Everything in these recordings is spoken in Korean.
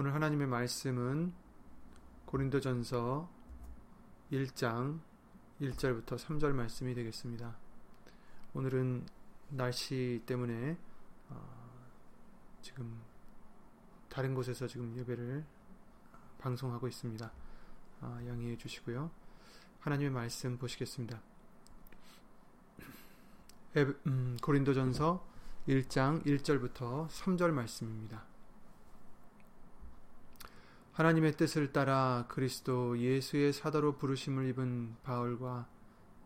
오늘 하나님의 말씀은 고린도전서 1장 1절부터 3절 말씀이 되겠습니다. 오늘은 날씨 때문에 어, 지금 다른 곳에서 지금 예배를 방송하고 있습니다. 어, 양해해 주시고요. 하나님의 말씀 보시겠습니다. 에, 음, 고린도전서 1장 1절부터 3절 말씀입니다. 하나님의 뜻을 따라 그리스도 예수의 사도로 부르심을 입은 바울과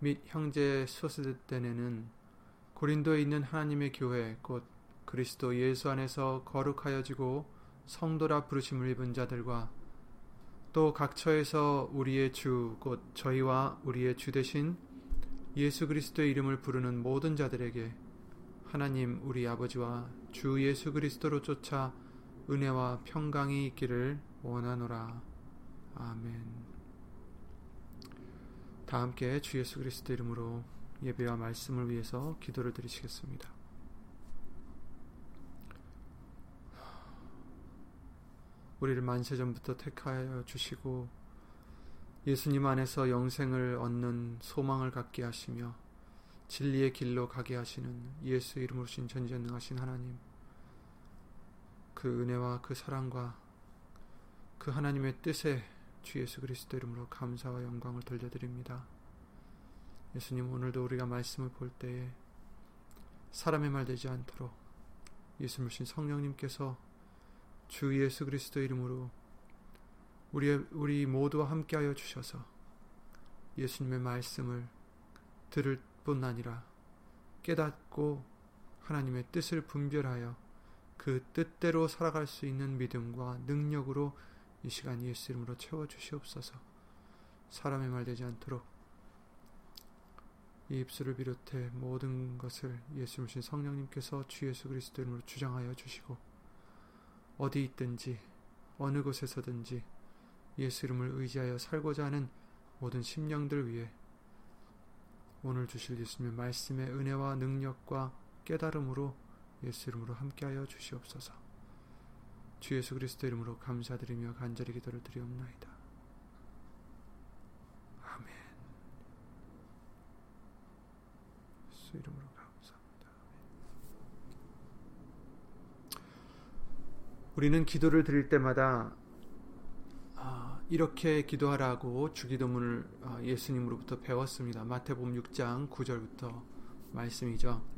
및 형제 소스데네는 고린도에 있는 하나님의 교회 곧 그리스도 예수 안에서 거룩하여지고 성도라 부르심을 입은 자들과 또 각처에서 우리의 주 곧 저희와 우리의 주 대신 예수 그리스도의 이름을 부르는 모든 자들에게 하나님 우리 아버지와 주 예수 그리스도로 쫓아 은혜와 평강이 있기를 원하노라. 아멘. 다 함께 주 예수 그리스도 이름으로 예배와 말씀을 위해서 기도를 드리시겠습니다. 우리를 만세전부터 택하여 주시고 예수님 안에서 영생을 얻는 소망을 갖게 하시며 진리의 길로 가게 하시는 예수 이름으로 신 전지전능하신 하나님 그 은혜와 그 사랑과 그 하나님의 뜻에 주 예수 그리스도 이름으로 감사와 영광을 돌려드립니다. 예수님 오늘도 우리가 말씀을 볼 때에 사람의 말 되지 않도록 예수님 신 성령님께서 주 예수 그리스도 이름으로 우리 우리 모두와 함께하여 주셔서 예수님의 말씀을 들을 뿐 아니라 깨닫고 하나님의 뜻을 분별하여 그 뜻대로 살아갈 수 있는 믿음과 능력으로 이 시간 예수 이름으로 채워 주시옵소서. 사람의 말 되지 않도록 이 입술을 비롯해 모든 것을 예수님신 성령님께서 주 예수 그리스도 이름으로 주장하여 주시고 어디 있든지 어느 곳에서든지 예수 이름을 의지하여 살고자 하는 모든 심령들 위해 오늘 주실 예수님의 말씀의 은혜와 능력과 깨달음으로 예수 이름으로 함께하여 주시옵소서. 주 예수 그리스도 이름으로 감사드리며 간절히 기도를 드리옵나이다. 아멘. 예수 이름으로 감사합니다. 우리는 기도를 드릴 때마다 이렇게 기도하라고 주기도문을 어, 예수님으로부터 배웠습니다. 마태복음 6장 9절부터 말씀이죠.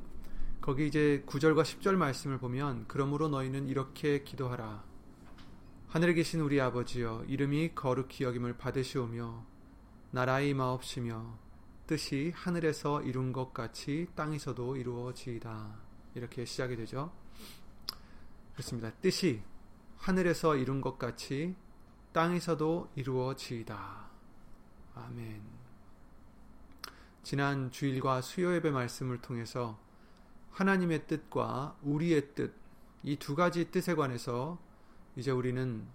거기 이제 9절과 10절 말씀을 보면 그러므로 너희는 이렇게 기도하라. 하늘에 계신 우리 아버지여 이름이 거룩히 여김을 받으시오며 나라의 마옵시며 뜻이 하늘에서 이룬 것 같이 땅에서도 이루어지이다. 이렇게 시작이 되죠. 그렇습니다. 뜻이 하늘에서 이룬 것 같이 땅에서도 이루어지이다. 아멘. 지난 주일과 수요 예배 말씀을 통해서 하나님의 뜻과 우리의 뜻, 이 두 가지 뜻에 관해서 이제 우리는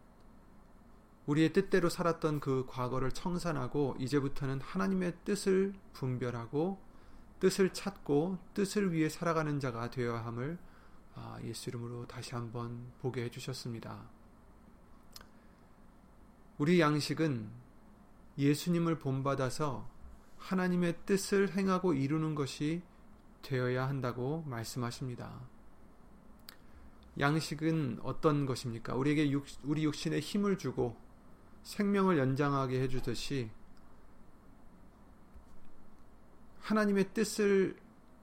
우리의 뜻대로 살았던 그 과거를 청산하고 이제부터는 하나님의 뜻을 분별하고 뜻을 찾고 뜻을 위해 살아가는 자가 되어야 함을 아, 예수 이름으로 다시 한번 보게 해주셨습니다. 우리 양식은 예수님을 본받아서 하나님의 뜻을 행하고 이루는 것이 되어야 한다고 말씀하십니다. 양식은 어떤 것입니까? 우리에게 육, 우리 육신에 힘을 주고 생명을 연장하게 해주듯이 하나님의 뜻을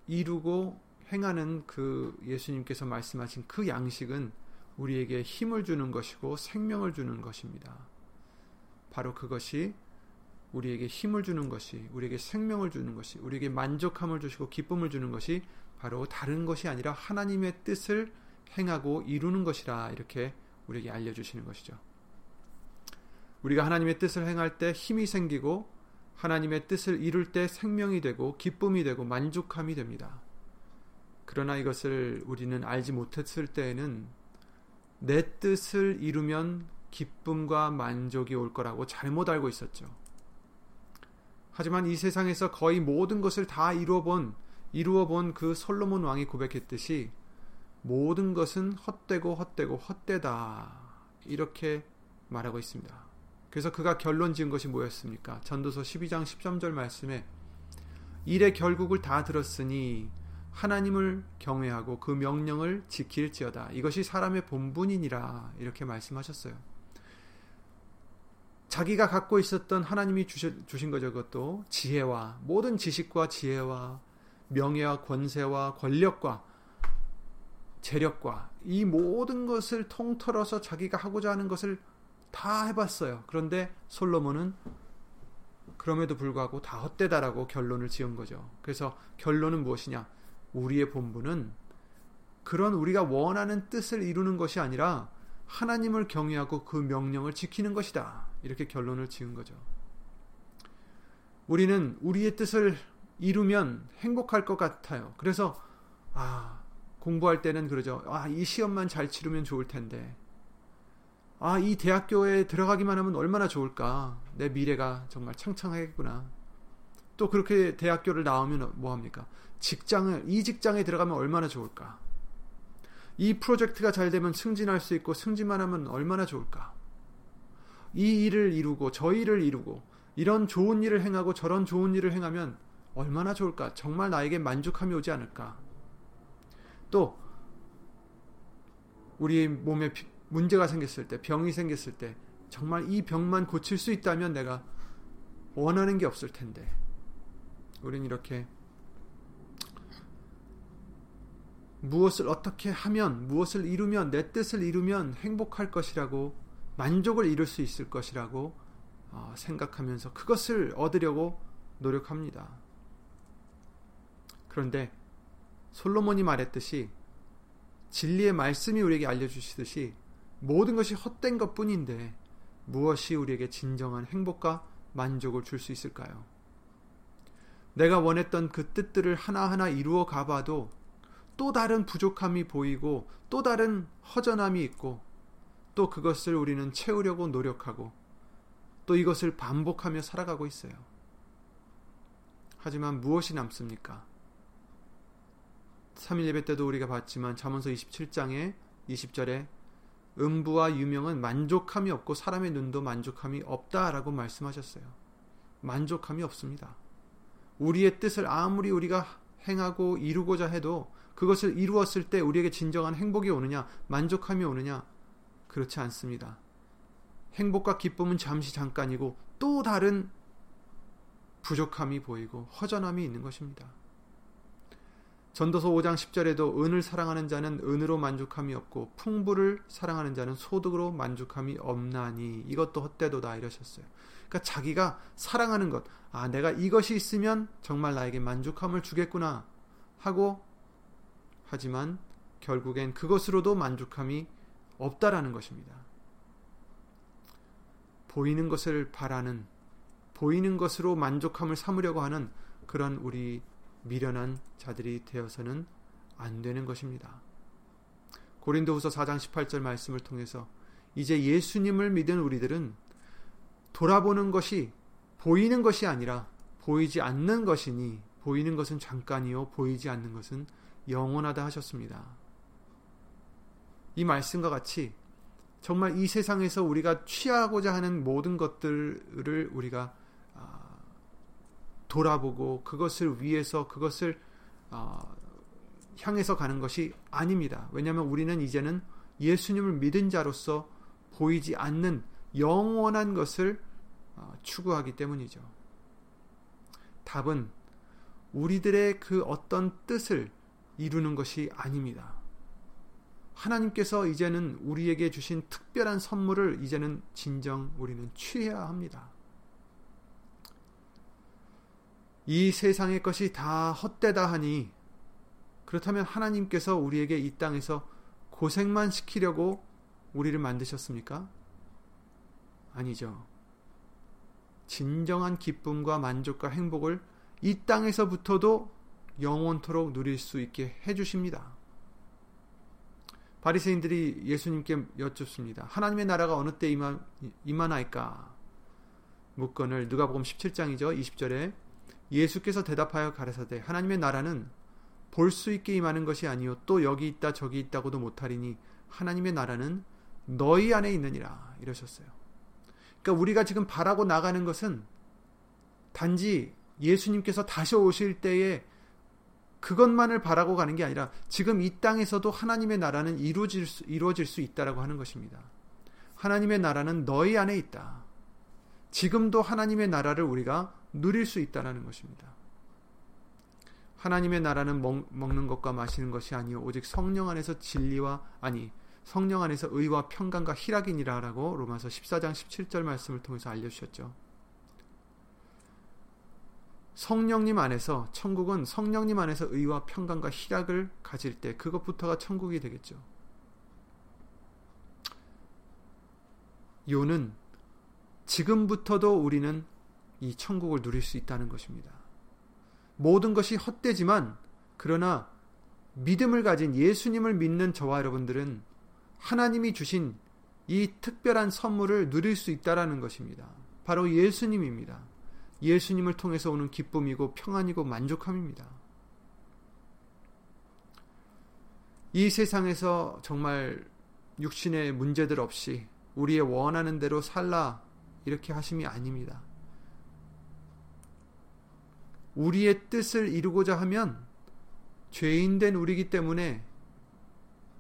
이루고 행하는 그 예수님께서 말씀하신 그 양식은 우리에게 힘을 주는 것이고 생명을 주는 것입니다. 바로 그것이 우리에게 힘을 주는 것이, 우리에게 생명을 주는 것이, 우리에게 만족함을 주시고 기쁨을 주는 것이 바로 다른 것이 아니라 하나님의 뜻을 행하고 이루는 것이라 이렇게 우리에게 알려주시는 것이죠. 우리가 하나님의 뜻을 행할 때 힘이 생기고 하나님의 뜻을 이룰 때 생명이 되고 기쁨이 되고 만족함이 됩니다. 그러나 이것을 우리는 알지 못했을 때에는 내 뜻을 이루면 기쁨과 만족이 올 거라고 잘못 알고 있었죠. 하지만 이 세상에서 거의 모든 것을 다 이루어 본 이루어 본 그 솔로몬 왕이 고백했듯이 모든 것은 헛되고 헛되고 헛되다. 이렇게 말하고 있습니다. 그래서 그가 결론 지은 것이 뭐였습니까? 전도서 12장 13절 말씀에 일의 결국을 다 들었으니 하나님을 경외하고 그 명령을 지킬지어다. 이것이 사람의 본분이니라. 이렇게 말씀하셨어요. 자기가 갖고 있었던 하나님이 주신 거죠. 그것도 지혜와 모든 지식과 지혜와 명예와 권세와 권력과 재력과 이 모든 것을 통틀어서 자기가 하고자 하는 것을 다 해봤어요. 그런데 솔로몬은 그럼에도 불구하고 다 헛되다라고 결론을 지은 거죠. 그래서 결론은 무엇이냐? 우리의 본분은 그런 우리가 원하는 뜻을 이루는 것이 아니라 하나님을 경외하고 그 명령을 지키는 것이다. 이렇게 결론을 지은 거죠. 우리는 우리의 뜻을 이루면 행복할 것 같아요. 그래서 아, 공부할 때는 그러죠. 아, 이 시험만 잘 치르면 좋을 텐데. 아, 이 대학교에 들어가기만 하면 얼마나 좋을까. 내 미래가 정말 창창하겠구나. 또 그렇게 대학교를 나오면 뭐 합니까? 직장을, 이 직장에 들어가면 얼마나 좋을까. 이 프로젝트가 잘 되면 승진할 수 있고 승진만 하면 얼마나 좋을까. 이 일을 이루고 저 일을 이루고 이런 좋은 일을 행하고 저런 좋은 일을 행하면 얼마나 좋을까? 정말 나에게 만족함이 오지 않을까? 또 우리 몸에 문제가 생겼을 때, 병이 생겼을 때 정말 이 병만 고칠 수 있다면 내가 원하는 게 없을 텐데. 우린 이렇게 무엇을 어떻게 하면 무엇을 이루면 내 뜻을 이루면 행복할 것이라고 만족을 이룰 수 있을 것이라고 어, 생각하면서 그것을 얻으려고 노력합니다. 그런데 솔로몬이 말했듯이 진리의 말씀이 우리에게 알려주시듯이 모든 것이 헛된 것 뿐인데 무엇이 우리에게 진정한 행복과 만족을 줄 수 있을까요? 내가 원했던 그 뜻들을 하나하나 이루어 가봐도 또 다른 부족함이 보이고 또 다른 허전함이 있고 또 그것을 우리는 채우려고 노력하고 또 이것을 반복하며 살아가고 있어요. 하지만 무엇이 남습니까? 3일 예배 때도 우리가 봤지만 잠언서 27장에 20절에 음부와 유명은 만족함이 없고 사람의 눈도 만족함이 없다라고 말씀하셨어요. 만족함이 없습니다. 우리의 뜻을 아무리 우리가 행하고 이루고자 해도 그것을 이루었을 때 우리에게 진정한 행복이 오느냐, 만족함이 오느냐, 그렇지 않습니다. 행복과 기쁨은 잠시 잠깐이고 또 다른 부족함이 보이고 허전함이 있는 것입니다. 전도서 5장 10절에도 은을 사랑하는 자는 은으로 만족함이 없고 풍부를 사랑하는 자는 소득으로 만족함이 없나니 이것도 헛되도다 이러셨어요. 그러니까 자기가 사랑하는 것, 아 내가 이것이 있으면 정말 나에게 만족함을 주겠구나 하고 하지만 결국엔 그것으로도 만족함이 없다라는 것입니다. 보이는 것을 바라는 보이는 것으로 만족함을 삼으려고 하는 그런 우리 미련한 자들이 되어서는 안 되는 것입니다. 고린도후서 4장 18절 말씀을 통해서 이제 예수님을 믿은 우리들은 돌아보는 것이 보이는 것이 아니라 보이지 않는 것이니 보이는 것은 잠깐이요 보이지 않는 것은 영원하다 하셨습니다. 이 말씀과 같이 정말 이 세상에서 우리가 취하고자 하는 모든 것들을 우리가 돌아보고 그것을 위해서 그것을 어, 향해서 가는 것이 아닙니다. 왜냐하면 우리는 이제는 예수님을 믿은 자로서 보이지 않는 영원한 것을 어, 추구하기 때문이죠. 답은 우리들의 그 어떤 뜻을 이루는 것이 아닙니다. 하나님께서 이제는 우리에게 주신 특별한 선물을 이제는 진정 우리는 취해야 합니다. 이 세상의 것이 다 헛되다 하니 그렇다면 하나님께서 우리에게 이 땅에서 고생만 시키려고 우리를 만드셨습니까? 아니죠. 진정한 기쁨과 만족과 행복을 이 땅에서부터도 영원토록 누릴 수 있게 해주십니다. 바리새인들이 예수님께 여쭙습니다. 하나님의 나라가 어느 때 임하, 임하나이까? 묵건을 누가복음 17장이죠. 20절에 예수께서 대답하여 가라사대 하나님의 나라는 볼 수 있게 임하는 것이 아니요 또 여기 있다 저기 있다고도 못하리니 하나님의 나라는 너희 안에 있느니라 이러셨어요. 그러니까 우리가 지금 바라고 나가는 것은 단지 예수님께서 다시 오실 때에 그것만을 바라고 가는 게 아니라 지금 이 땅에서도 하나님의 나라는 이루어질 수, 이루어질 수 있다라고 하는 것입니다. 하나님의 나라는 너희 안에 있다. 지금도 하나님의 나라를 우리가 누릴 수 있다라는 것입니다. 하나님의 나라는 먹, 먹는 것과 마시는 것이 아니요 오직 성령 안에서 진리와 아니 성령 안에서 의와 평강과 희락이니라라고 로마서 14장 17절 말씀을 통해서 알려 주셨죠. 성령님 안에서 천국은 성령님 안에서 의와 평강과 희락을 가질 때 그것부터가 천국이 되겠죠. 요는 지금부터도 우리는 이 천국을 누릴 수 있다는 것입니다. 모든 것이 헛되지만 그러나 믿음을 가진 예수님을 믿는 저와 여러분들은 하나님이 주신 이 특별한 선물을 누릴 수 있다라는 것입니다. 바로 예수님입니다. 예수님을 통해서 오는 기쁨이고 평안이고 만족함입니다. 이 세상에서 정말 육신의 문제들 없이 우리의 원하는 대로 살라 이렇게 하심이 아닙니다. 우리의 뜻을 이루고자 하면 죄인된 우리기 때문에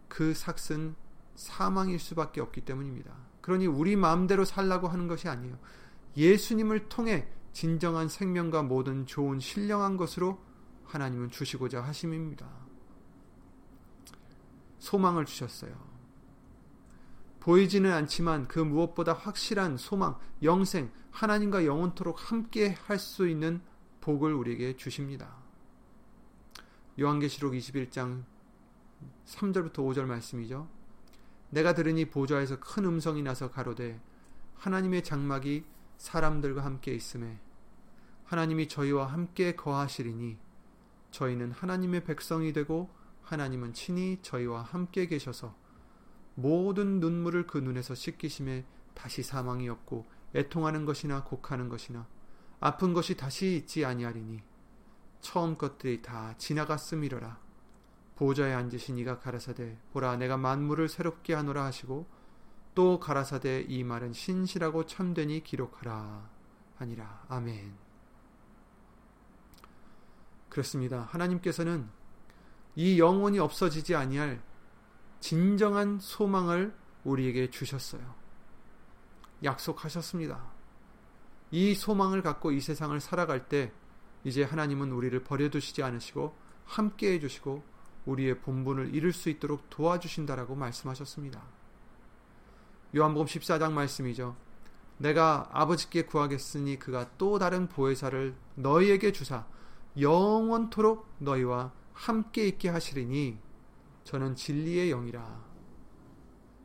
그 삭은 사망일 수밖에 없기 때문입니다. 그러니 우리 마음대로 살라고 하는 것이 아니에요. 예수님을 통해 진정한 생명과 모든 좋은 신령한 것으로 하나님은 주시고자 하심입니다. 소망을 주셨어요. 보이지는 않지만 그 무엇보다 확실한 소망, 영생, 하나님과 영원토록 함께 할 수 있는 복을 우리에게 주십니다. 요한계시록 21장 3절부터 5절 말씀이죠. 내가 들으니 보좌에서 큰 음성이 나서 가로되 하나님의 장막이 사람들과 함께 있음에 하나님이 저희와 함께 거하시리니 저희는 하나님의 백성이 되고 하나님은 친히 저희와 함께 계셔서 모든 눈물을 그 눈에서 씻기심에 다시 사망이 없고 애통하는 것이나 곡하는 것이나 아픈 것이 다시 있지 아니하리니 처음 것들이 다 지나갔음이러라. 보좌에 앉으신 이가 가라사대 보라 내가 만물을 새롭게 하노라 하시고 또 가라사대 이 말은 신실하고 참되니 기록하라 하니라. 아멘 그렇습니다 하나님께서는 이 영원히 없어지지 아니할 진정한 소망을 우리에게 주셨어요 약속하셨습니다 이 소망을 갖고 이 세상을 살아갈 때 이제 하나님은 우리를 버려두시지 않으시고 함께 해주시고 우리의 본분을 이룰 수 있도록 도와주신다라고 말씀하셨습니다. 요한복음 14장 말씀이죠. 내가 아버지께 구하겠으니 그가 또 다른 보혜사를 너희에게 주사 영원토록 너희와 함께 있게 하시리니 저는 진리의 영이라.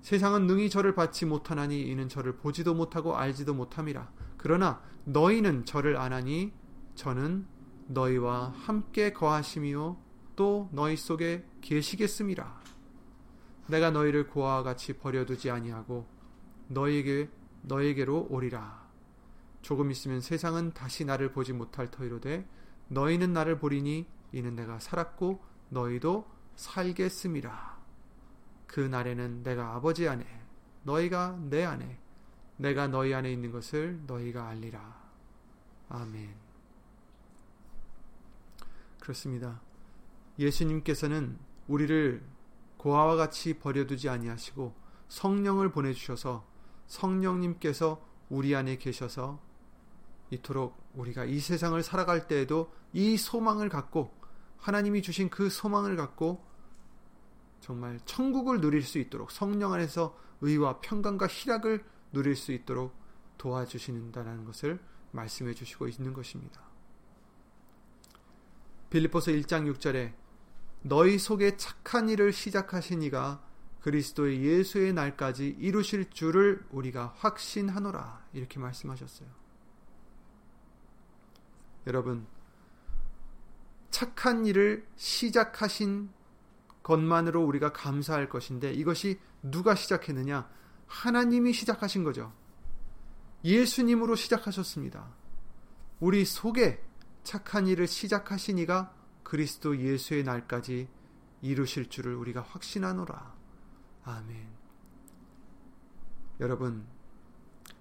세상은 능히 저를 받지 못하나니 이는 저를 보지도 못하고 알지도 못함이라. 그러나 너희는 저를 아나니 저는 너희와 함께 거하심이요 또 너희 속에 계시겠음이라. 내가 너희를 고아와 같이 버려두지 아니하고 너희에게 너에게로 오리라. 조금 있으면 세상은 다시 나를 보지 못할 터이로되 너희는 나를 보리니 이는 내가 살았고 너희도 살겠음이라. 그 날에는 내가 아버지 안에 너희가 내 안에 내가 너희 안에 있는 것을 너희가 알리라. 아멘. 그렇습니다. 예수님께서는 우리를 고아와 같이 버려두지 아니하시고 성령을 보내주셔서 성령님께서 우리 안에 계셔서 이토록 우리가 이 세상을 살아갈 때에도 이 소망을 갖고 하나님이 주신 그 소망을 갖고 정말 천국을 누릴 수 있도록 성령 안에서 의와 평강과 희락을 누릴 수 있도록 도와주시는다라는 것을 말씀해 주시고 있는 것입니다. 빌립보서 1장 6절에 너희 속에 착한 일을 시작하신 이가 그리스도의 예수의 날까지 이루실 줄을 우리가 확신하노라. 이렇게 말씀하셨어요. 여러분, 착한 일을 시작하신 것만으로 우리가 감사할 것인데 이것이 누가 시작했느냐? 하나님이 시작하신 거죠. 예수님으로 시작하셨습니다. 우리 속에 착한 일을 시작하신 이가 그리스도 예수의 날까지 이루실 줄을 우리가 확신하노라. 아멘. 여러분,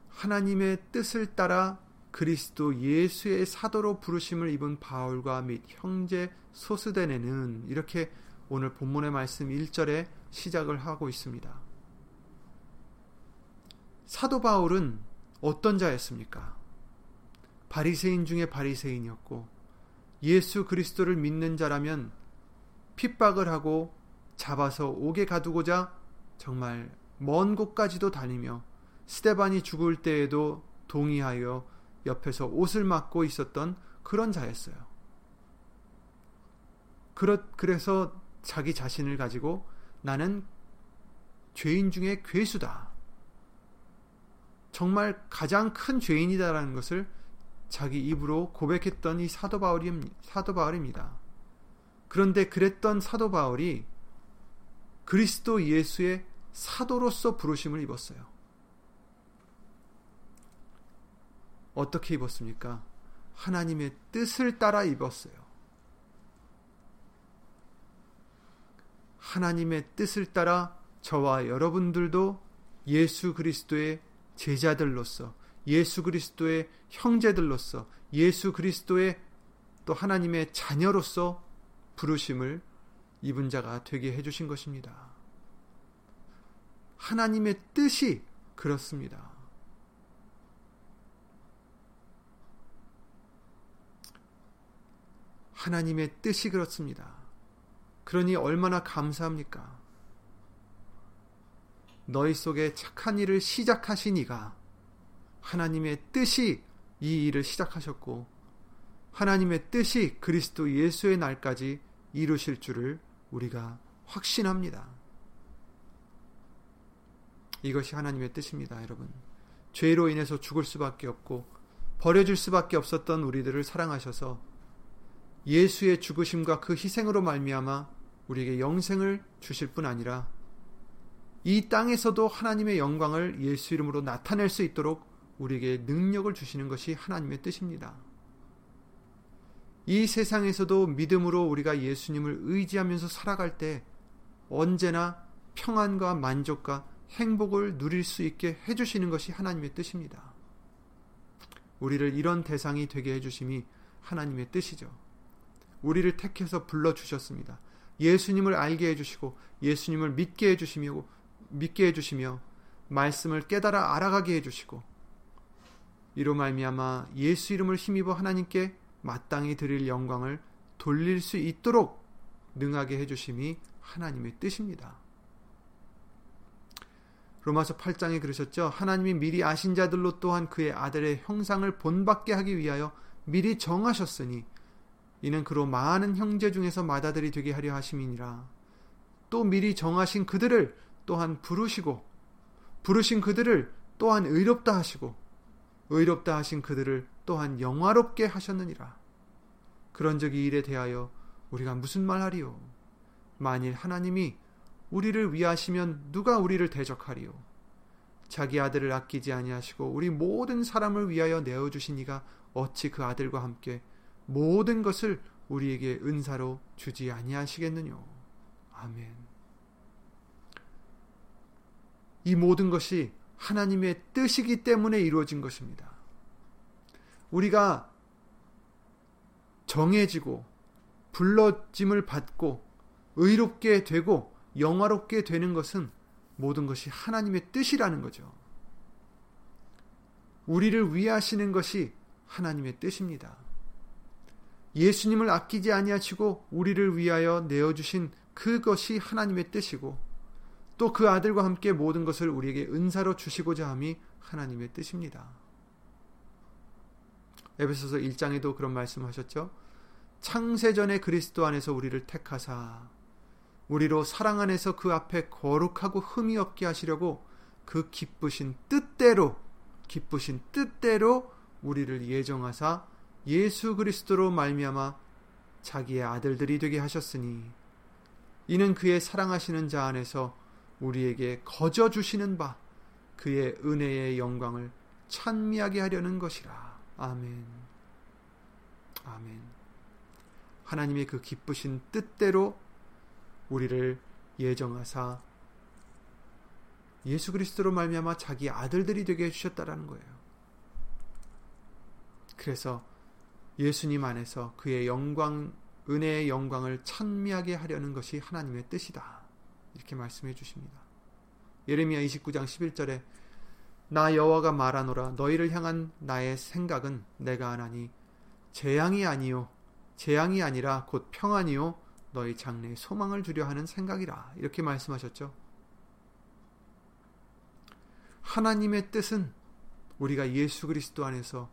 하나님의 뜻을 따라 그리스도 예수의 사도로 부르심을 입은 바울과 및 형제 소스데네는 이렇게 오늘 본문의 말씀 1절에 시작을 하고 있습니다. 사도 바울은 어떤 자였습니까? 바리새인 중에 바리새인이었고 예수 그리스도를 믿는 자라면 핍박을 하고 잡아서 옥에 가두고자 정말 먼 곳까지도 다니며 스테반이 죽을 때에도 동의하여 옆에서 옷을 막고 있었던 그런 자였어요. 그래서 자기 자신을 가지고 나는 죄인 중에 괴수다. 정말 가장 큰 죄인이다라는 것을 자기 입으로 고백했던 이 사도 바울이 사도 바울입니다. 그런데 그랬던 사도 바울이 그리스도 예수의 사도로서 부르심을 입었어요. 어떻게 입었습니까? 하나님의 뜻을 따라 입었어요. 하나님의 뜻을 따라 저와 여러분들도 예수 그리스도의 제자들로서 예수 그리스도의 형제들로서 예수 그리스도의 또 하나님의 자녀로서 부르심을 입은 자가 되게 해주신 것입니다. 하나님의 뜻이 그렇습니다. 하나님의 뜻이 그렇습니다. 그러니 얼마나 감사합니까? 너희 속에 착한 일을 시작하신 이가 하나님의 뜻이 이 일을 시작하셨고 하나님의 뜻이 그리스도 예수의 날까지 이루실 줄을 우리가 확신합니다. 이것이 하나님의 뜻입니다, 여러분. 죄로 인해서 죽을 수밖에 없고 버려질 수밖에 없었던 우리들을 사랑하셔서 예수의 죽으심과 그 희생으로 말미암아 우리에게 영생을 주실 뿐 아니라 이 땅에서도 하나님의 영광을 예수 이름으로 나타낼 수 있도록 우리에게 능력을 주시는 것이 하나님의 뜻입니다. 이 세상에서도 믿음으로 우리가 예수님을 의지하면서 살아갈 때 언제나 평안과 만족과 행복을 누릴 수 있게 해주시는 것이 하나님의 뜻입니다. 우리를 이런 대상이 되게 해주심이 하나님의 뜻이죠. 우리를 택해서 불러 주셨습니다. 예수님을 알게 해 주시고 예수님을 믿게 해 주시며 믿게 해 주시며 말씀을 깨달아 알아가게 해 주시고 이로 말미암아 예수 이름을 힘입어 하나님께 마땅히 드릴 영광을 돌릴 수 있도록 능하게 해 주심이 하나님의 뜻입니다. 로마서 8장에 그러셨죠. 하나님이 미리 아신 자들로 또한 그의 아들의 형상을 본받게 하기 위하여 미리 정하셨으니 이는 그로 많은 형제 중에서 맏아들이 되게 하려 하심이니라. 또 미리 정하신 그들을 또한 부르시고 부르신 그들을 또한 의롭다 하시고 의롭다 하신 그들을 또한 영화롭게 하셨느니라. 그런 적이 일에 대하여 우리가 무슨 말하리요? 만일 하나님이 우리를 위하시면 누가 우리를 대적하리요? 자기 아들을 아끼지 아니하시고 우리 모든 사람을 위하여 내어 주신 이가 어찌 그 아들과 함께 모든 것을 우리에게 은사로 주지 아니하시겠느뇨. 아멘. 이 모든 것이 하나님의 뜻이기 때문에 이루어진 것입니다. 우리가 정해지고 불러짐을 받고 의롭게 되고 영화롭게 되는 것은 모든 것이 하나님의 뜻이라는 거죠. 우리를 위하시는 것이 하나님의 뜻입니다. 예수님을 아끼지 아니하시고 우리를 위하여 내어 주신 그것이 하나님의 뜻이고 또 그 아들과 함께 모든 것을 우리에게 은사로 주시고자 함이 하나님의 뜻입니다. 에베소서 1장에도 그런 말씀하셨죠. 창세전에 그리스도 안에서 우리를 택하사 우리로 사랑 안에서 그 앞에 거룩하고 흠이 없게 하시려고 그 기쁘신 뜻대로 기쁘신 뜻대로 우리를 예정하사 예수 그리스도로 말미암아 자기의 아들들이 되게 하셨으니 이는 그의 사랑하시는 자 안에서 우리에게 거저 주시는 바 그의 은혜의 영광을 찬미하게 하려는 것이라. 아멘. 아멘. 하나님의 그 기쁘신 뜻대로 우리를 예정하사 예수 그리스도로 말미암아 자기 아들들이 되게 해 주셨다라는 거예요. 그래서 예수님 안에서 그의 영광, 은혜의 영광을 찬미하게 하려는 것이 하나님의 뜻이다. 이렇게 말씀해 주십니다. 예레미야 29장 11절에 나 여호와가 말하노라 너희를 향한 나의 생각은 내가 하나니 재앙이 아니요 재앙이 아니라 곧 평안이요 너희 장래에 소망을 주려 하는 생각이라 이렇게 말씀하셨죠. 하나님의 뜻은 우리가 예수 그리스도 안에서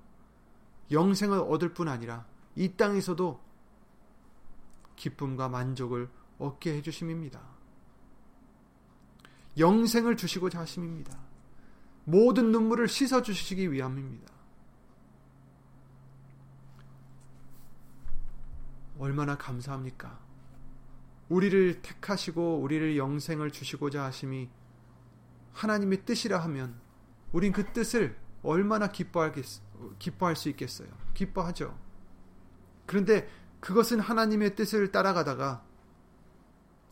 영생을 얻을 뿐 아니라 이 땅에서도 기쁨과 만족을 얻게 해주심입니다. 영생을 주시고자 하심입니다. 모든 눈물을 씻어 주시기 위함입니다. 얼마나 감사합니까? 우리를 택하시고 우리를 영생을 주시고자 하심이 하나님의 뜻이라 하면 우린 그 뜻을 얼마나 기뻐하겠, 기뻐할 수 있겠어요. 기뻐하죠. 그런데 그것은 하나님의 뜻을 따라가다가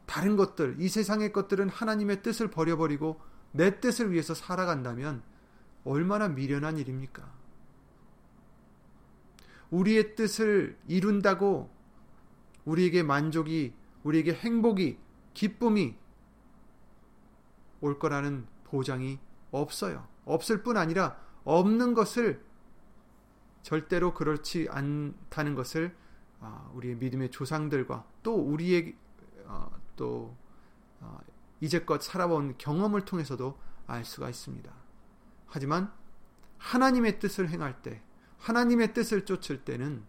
다른 것들, 이 세상의 것들은 하나님의 뜻을 버려버리고 내 뜻을 위해서 살아간다면 얼마나 미련한 일입니까? 우리의 뜻을 이룬다고 우리에게 만족이, 우리에게 행복이, 기쁨이 올 거라는 보장이 없어요. 없을 뿐 아니라 없는 것을 절대로 그렇지 않다는 것을 아, 우리의 믿음의 조상들과 또 우리의 어, 또 어, 이제껏 살아본 경험을 통해서도 알 수가 있습니다. 하지만 하나님의 뜻을 행할 때, 하나님의 뜻을 쫓을 때는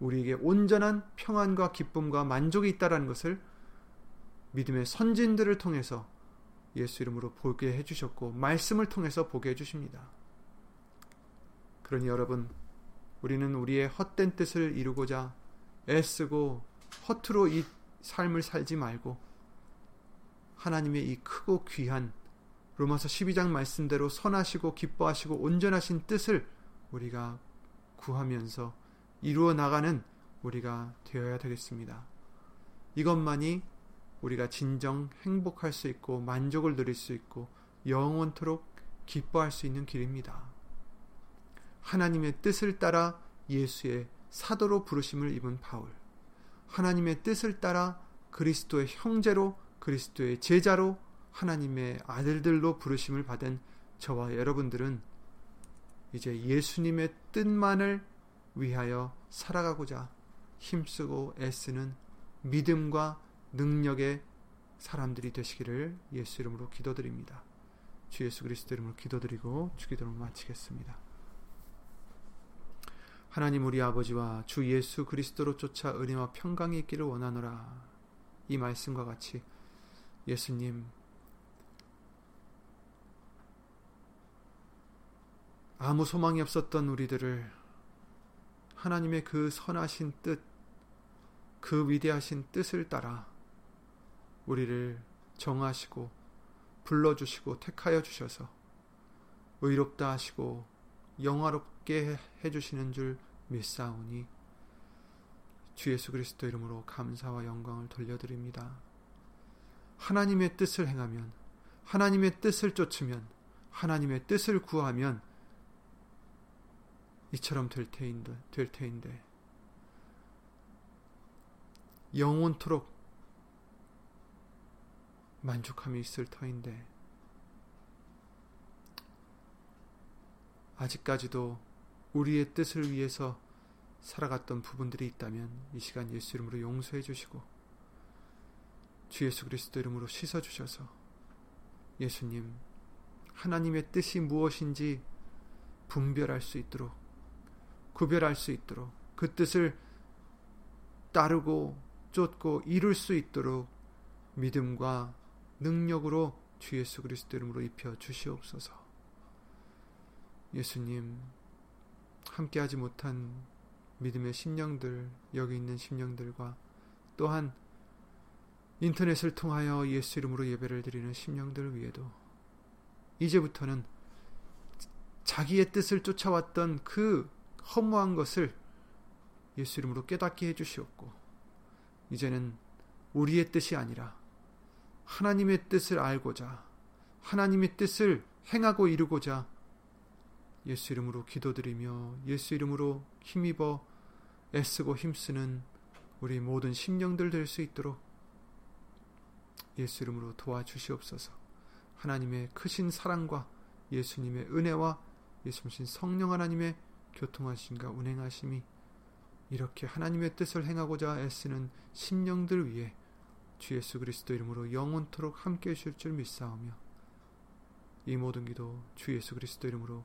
우리에게 온전한 평안과 기쁨과 만족이 있다라는 것을 믿음의 선진들을 통해서 예수 이름으로 보게 해주셨고 말씀을 통해서 보게 해주십니다. 그러니 여러분 우리는 우리의 헛된 뜻을 이루고자 애쓰고 허투루 이 삶을 살지 말고 하나님의 이 크고 귀한 로마서 12장 말씀대로 선하시고 기뻐하시고 온전하신 뜻을 우리가 구하면서 이루어 나가는 우리가 되어야 되겠습니다. 이것만이 우리가 진정 행복할 수 있고 만족을 누릴 수 있고 영원토록 기뻐할 수 있는 길입니다. 하나님의 뜻을 따라 예수의 사도로 부르심을 입은 바울. 하나님의 뜻을 따라 그리스도의 형제로 그리스도의 제자로 하나님의 아들들로 부르심을 받은 저와 여러분들은 이제 예수님의 뜻만을 위하여 살아가고자 힘쓰고 애쓰는 믿음과 능력의 사람들이 되시기를 예수 이름으로 기도드립니다. 주 예수 그리스도 이름으로 기도드리고 주기도를 마치겠습니다. 하나님 우리 아버지와 주 예수 그리스도로 쫓아 은혜와 평강이 있기를 원하노라. 이 말씀과 같이 예수님 아무 소망이 없었던 우리들을 하나님의 그 선하신 뜻, 그 위대하신 뜻을 따라 우리를 정하시고 불러주시고 택하여 주셔서 의롭다 하시고 영화롭게 해주시는 줄 믿사오니 주 예수 그리스도 이름으로 감사와 영광을 돌려드립니다. 하나님의 뜻을 행하면 하나님의 뜻을 쫓으면 하나님의 뜻을 구하면 이처럼 될 테인데, 될 테인데 영원토록 만족함이 있을 터인데 아직까지도 우리의 뜻을 위해서 살아갔던 부분들이 있다면 이 시간 예수 이름으로 용서해 주시고 주 예수 그리스도 이름으로 씻어 주셔서 예수님 하나님의 뜻이 무엇인지 분별할 수 있도록 구별할 수 있도록 그 뜻을 따르고 쫓고 이룰 수 있도록 믿음과 능력으로 주 예수 그리스도 이름으로 입혀 주시옵소서. 예수님 함께하지 못한 믿음의 심령들 여기 있는 심령들과 또한 인터넷을 통하여 예수 이름으로 예배를 드리는 심령들 위에도 이제부터는 자기의 뜻을 쫓아왔던 그 허무한 것을 예수 이름으로 깨닫게 해주시옵고 이제는 우리의 뜻이 아니라 하나님의 뜻을 알고자 하나님의 뜻을 행하고 이루고자 예수 이름으로 기도드리며 예수 이름으로 힘입어 애쓰고 힘쓰는 우리 모든 심령들 될 수 있도록 예수 이름으로 도와주시옵소서. 하나님의 크신 사랑과 예수님의 은혜와 예수님 성령 하나님의 교통하심과 운행하심이 이렇게 하나님의 뜻을 행하고자 애쓰는 심령들 위해 주 예수 그리스도 이름으로 영원토록 함께 해주실 줄 믿사오며 이 모든 기도 주 예수 그리스도 이름으로